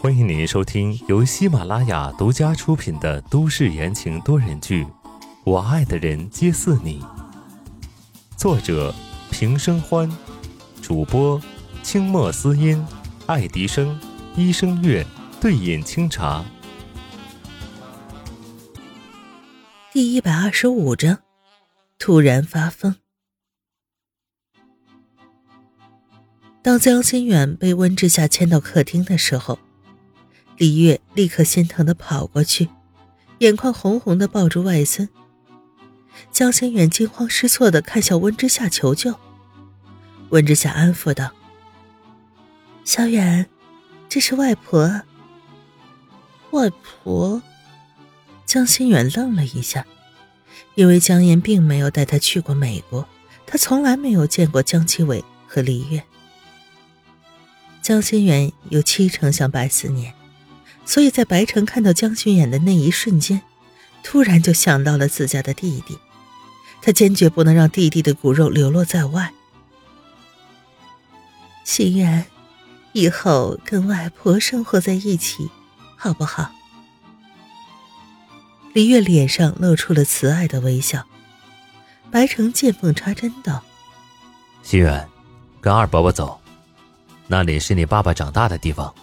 欢迎您收听由喜马拉雅独家出品的都市言情多人剧《我爱的人皆似你》，作者平生欢，主播清墨思音、爱迪生、医生月、对饮清茶。第一百二十五章，突然发疯。当江心远被温之夏牵到客厅的时候。李月立刻心疼的跑过去，眼眶红红的抱住外孙。江心远惊慌失措的看向温之夏求救，温之夏安抚道：“小远，这是外婆。”外婆。江心远愣了一下，因为江岩并没有带他去过美国，他从来没有见过江其伟和李月。江心远有七成像白思年。所以在白城看到江心远的那一瞬间，突然就想到了自家的弟弟，他坚决不能让弟弟的骨肉流落在外。心远，以后跟外婆生活在一起，好不好？李月脸上露出了慈爱的微笑。白城见缝插针道：“心远，跟二伯伯走，那里是你爸爸长大的地方。”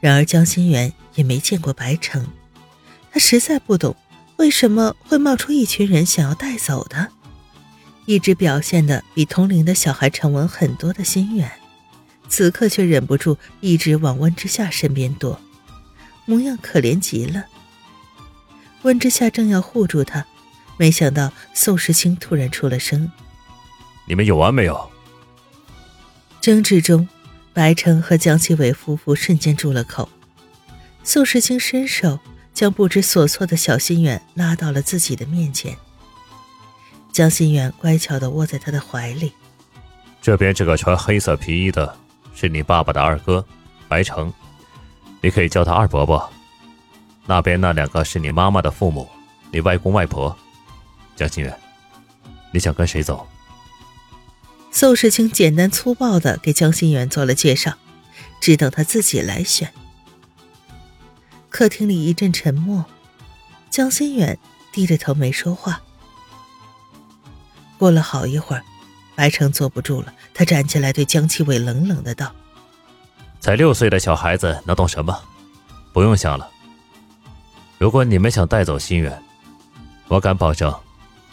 然而江心远也没见过白城，他实在不懂为什么会冒出一群人想要带走他。一直表现的比同龄的小孩沉稳很多的心远，此刻却忍不住一直往温之夏身边躲，模样可怜极了。温之夏正要护住他，没想到宋时清突然出了声：“你们有完没有？”争执中。白城和江启伟夫妇瞬间住了口，宋时清伸手将不知所措的小心远拉到了自己的面前。江心远乖巧地窝在他的怀里。这边这个穿黑色皮衣的是你爸爸的二哥，白城，你可以叫他二伯伯。那边那两个是你妈妈的父母，你外公外婆。江心远，你想跟谁走？宋世清简单粗暴的给江心远做了介绍，只等他自己来选。客厅里一阵沉默，江心远低着头没说话。过了好一会儿，白城坐不住了，他站起来对江七伟冷冷的道：“才六岁的小孩子能懂什么？不用想了。如果你们想带走心远，我敢保证，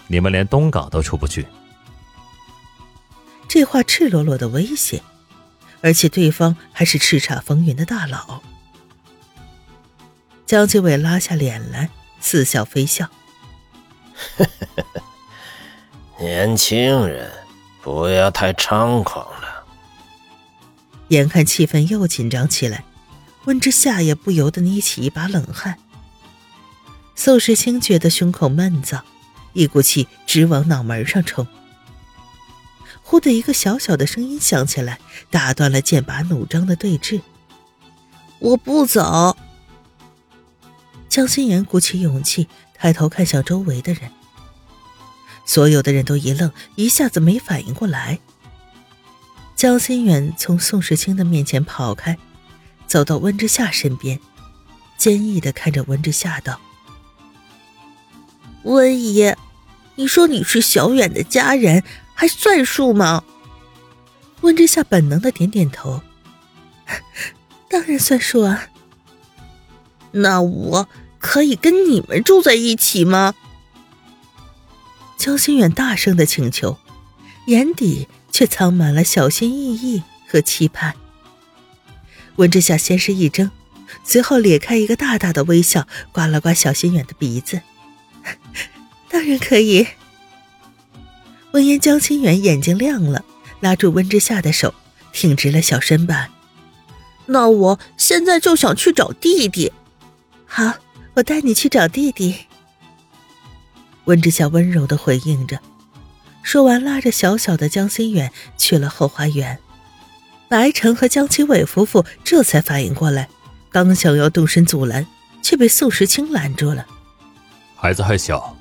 你们连东港都出不去。”这话赤裸裸的威胁，而且对方还是叱咤风云的大佬。江继伟拉下脸来，似笑非笑：“ 年轻人，不要太猖狂了。”眼看气氛又紧张起来，温之夏也不由得捏起一把冷汗。宋时清觉得胸口闷燥，一股气直往脑门上冲。忽的一个小小的声音响起来，打断了剑拔弩张的对峙。我不走。江心言鼓起勇气，抬头看向周围的人。所有的人都一愣，一下子没反应过来。江心远从宋时清的面前跑开，走到温之夏身边，坚毅的看着温之夏道：“温姨，你说你是小远的家人。”还算数吗？温之夏本能的点点头，当然算数啊。那我可以跟你们住在一起吗？江心远大声的请求，眼底却藏满了小心翼翼和期盼。温之夏先是一怔，随后咧开一个大大的微笑，刮了刮小心远的鼻子，当然可以。闻言，江心远眼睛亮了，拉住温之夏的手，挺直了小身板。那我现在就想去找弟弟。好，我带你去找弟弟。温之夏温柔的回应着，说完，拉着小小的江心远去了后花园。白城和江启伟夫妇这才反应过来，刚想要动身阻拦，却被宋时清拦住了。孩子还小，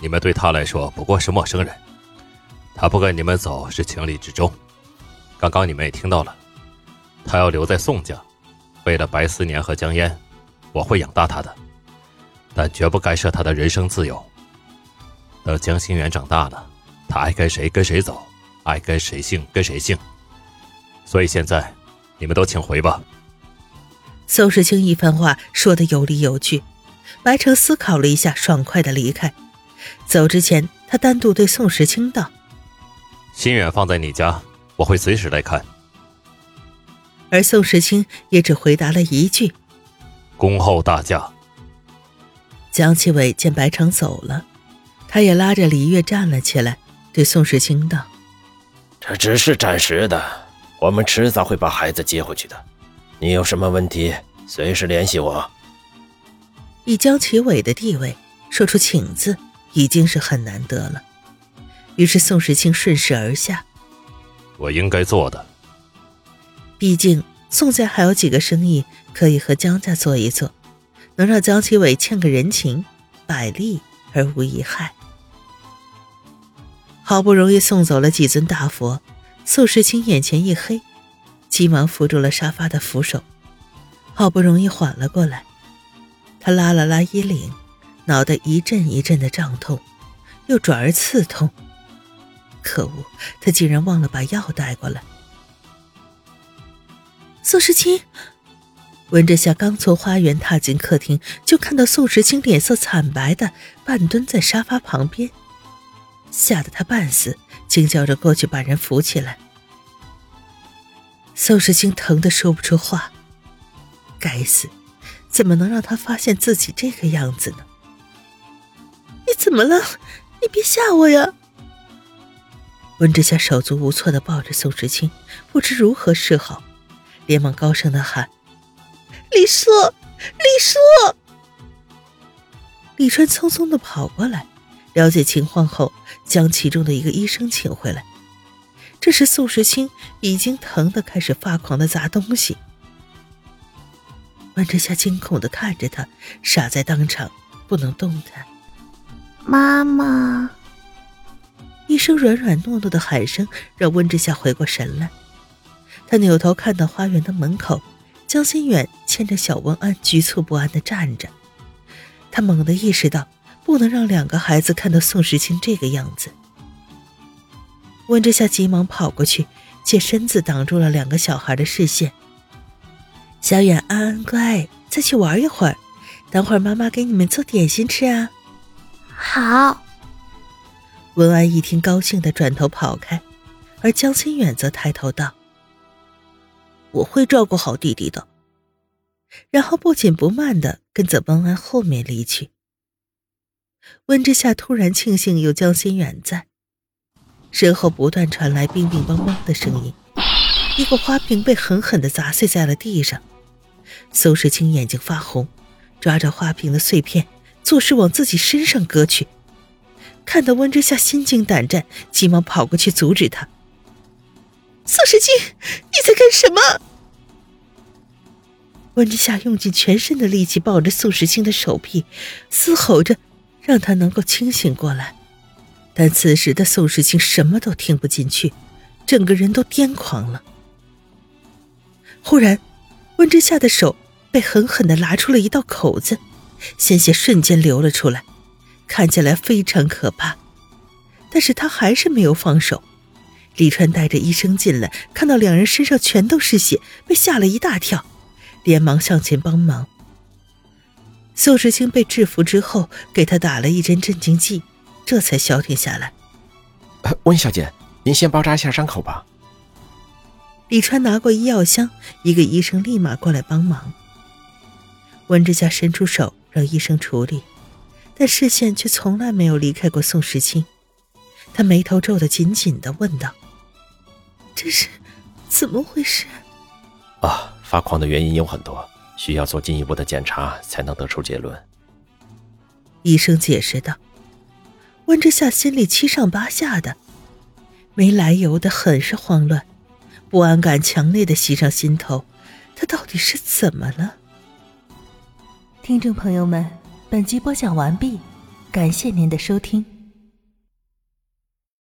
你们对他来说不过是陌生人。他不跟你们走是情理之中。刚刚你们也听到了，他要留在宋家，为了白思年和江烟，我会养大他的，但绝不干涉他的人生自由。等江心远长大了，他爱跟谁跟谁走，爱跟谁姓跟谁姓。所以现在，你们都请回吧。宋世清一番话说的有理有据，白城思考了一下，爽快的离开。走之前，他单独对宋时清道：“心远放在你家，我会随时来看。”而宋时清也只回答了一句：“恭候大驾。”江启伟见白城走了，他也拉着李月站了起来，对宋时清道：“这只是暂时的，我们迟早会把孩子接回去的。你有什么问题，随时联系我。”以江启伟的地位，说出“请”字已经是很难得了。于是宋时清顺势而下：“我应该做的。”毕竟宋家还有几个生意可以和江家做一做，能让江启伟欠个人情，百利而无一害。好不容易送走了几尊大佛，宋时清眼前一黑，急忙扶住了沙发的扶手，好不容易缓了过来。他拉了拉衣领，脑袋一阵一阵的胀痛，又转而刺痛。可恶，他竟然忘了把药带过来。宋时清，温之夏刚从花园踏进客厅，就看到宋时清脸色惨白的半蹲在沙发旁边，吓得他半死，惊叫着过去把人扶起来。宋时清疼得说不出话，该死，怎么能让他发现自己这个样子呢？你怎么了？你别吓我呀！温之夏手足无措的抱着宋时清，不知如何是好。连忙高声的喊：“李叔，李叔！”李川匆匆的跑过来，了解情况后，将其中的一个医生请回来。这时，宋时清已经疼得开始发狂的砸东西。温之夏惊恐的看着他，傻在当场，不能动弹。妈妈！一声软软糯糯的喊声，让温之夏回过神来。他扭头看到花园的门口，江心远牵着小温安，局促不安地站着。他猛地意识到，不能让两个孩子看到宋时清这个样子。温之夏急忙跑过去，借身子挡住了两个小孩的视线。小远、安安乖，再去玩一会儿，等会儿妈妈给你们做点心吃啊。好。温安一听，高兴地转头跑开，而江心远则抬头道。我会照顾好弟弟的。然后不紧不慢的跟在温安后面离去。温之夏突然庆幸有江心远在，身后不断传来乒乒乓乓的声音，一个花瓶被狠狠的砸碎在了地上。苏时清眼睛发红，抓着花瓶的碎片，作势往自己身上割去。看到温之夏心惊胆战，急忙跑过去阻止他。宋时清，你在干什么？温之夏用尽全身的力气抱着宋时清的手臂，嘶吼着，让他能够清醒过来。但此时的宋时清什么都听不进去，整个人都癫狂了。忽然，温之夏的手被狠狠的拉出了一道口子，鲜血瞬间流了出来，看起来非常可怕。但是他还是没有放手。李川带着医生进来，看到两人身上全都是血，被吓了一大跳，连忙上前帮忙。宋时清被制服之后，给他打了一针镇静剂，这才消停下来。温小姐，您先包扎一下伤口吧。李川拿过医药箱，一个医生立马过来帮忙。温之夏伸出手让医生处理，但视线却从来没有离开过宋时清。他眉头皱得紧紧的，问道。这是怎么回事？啊，发狂的原因有很多，需要做进一步的检查才能得出结论。医生解释道。温之夏心里七上八下的，没来由的很是慌乱，不安感强烈的袭上心头。他到底是怎么了？听众朋友们，本集播讲完毕，感谢您的收听。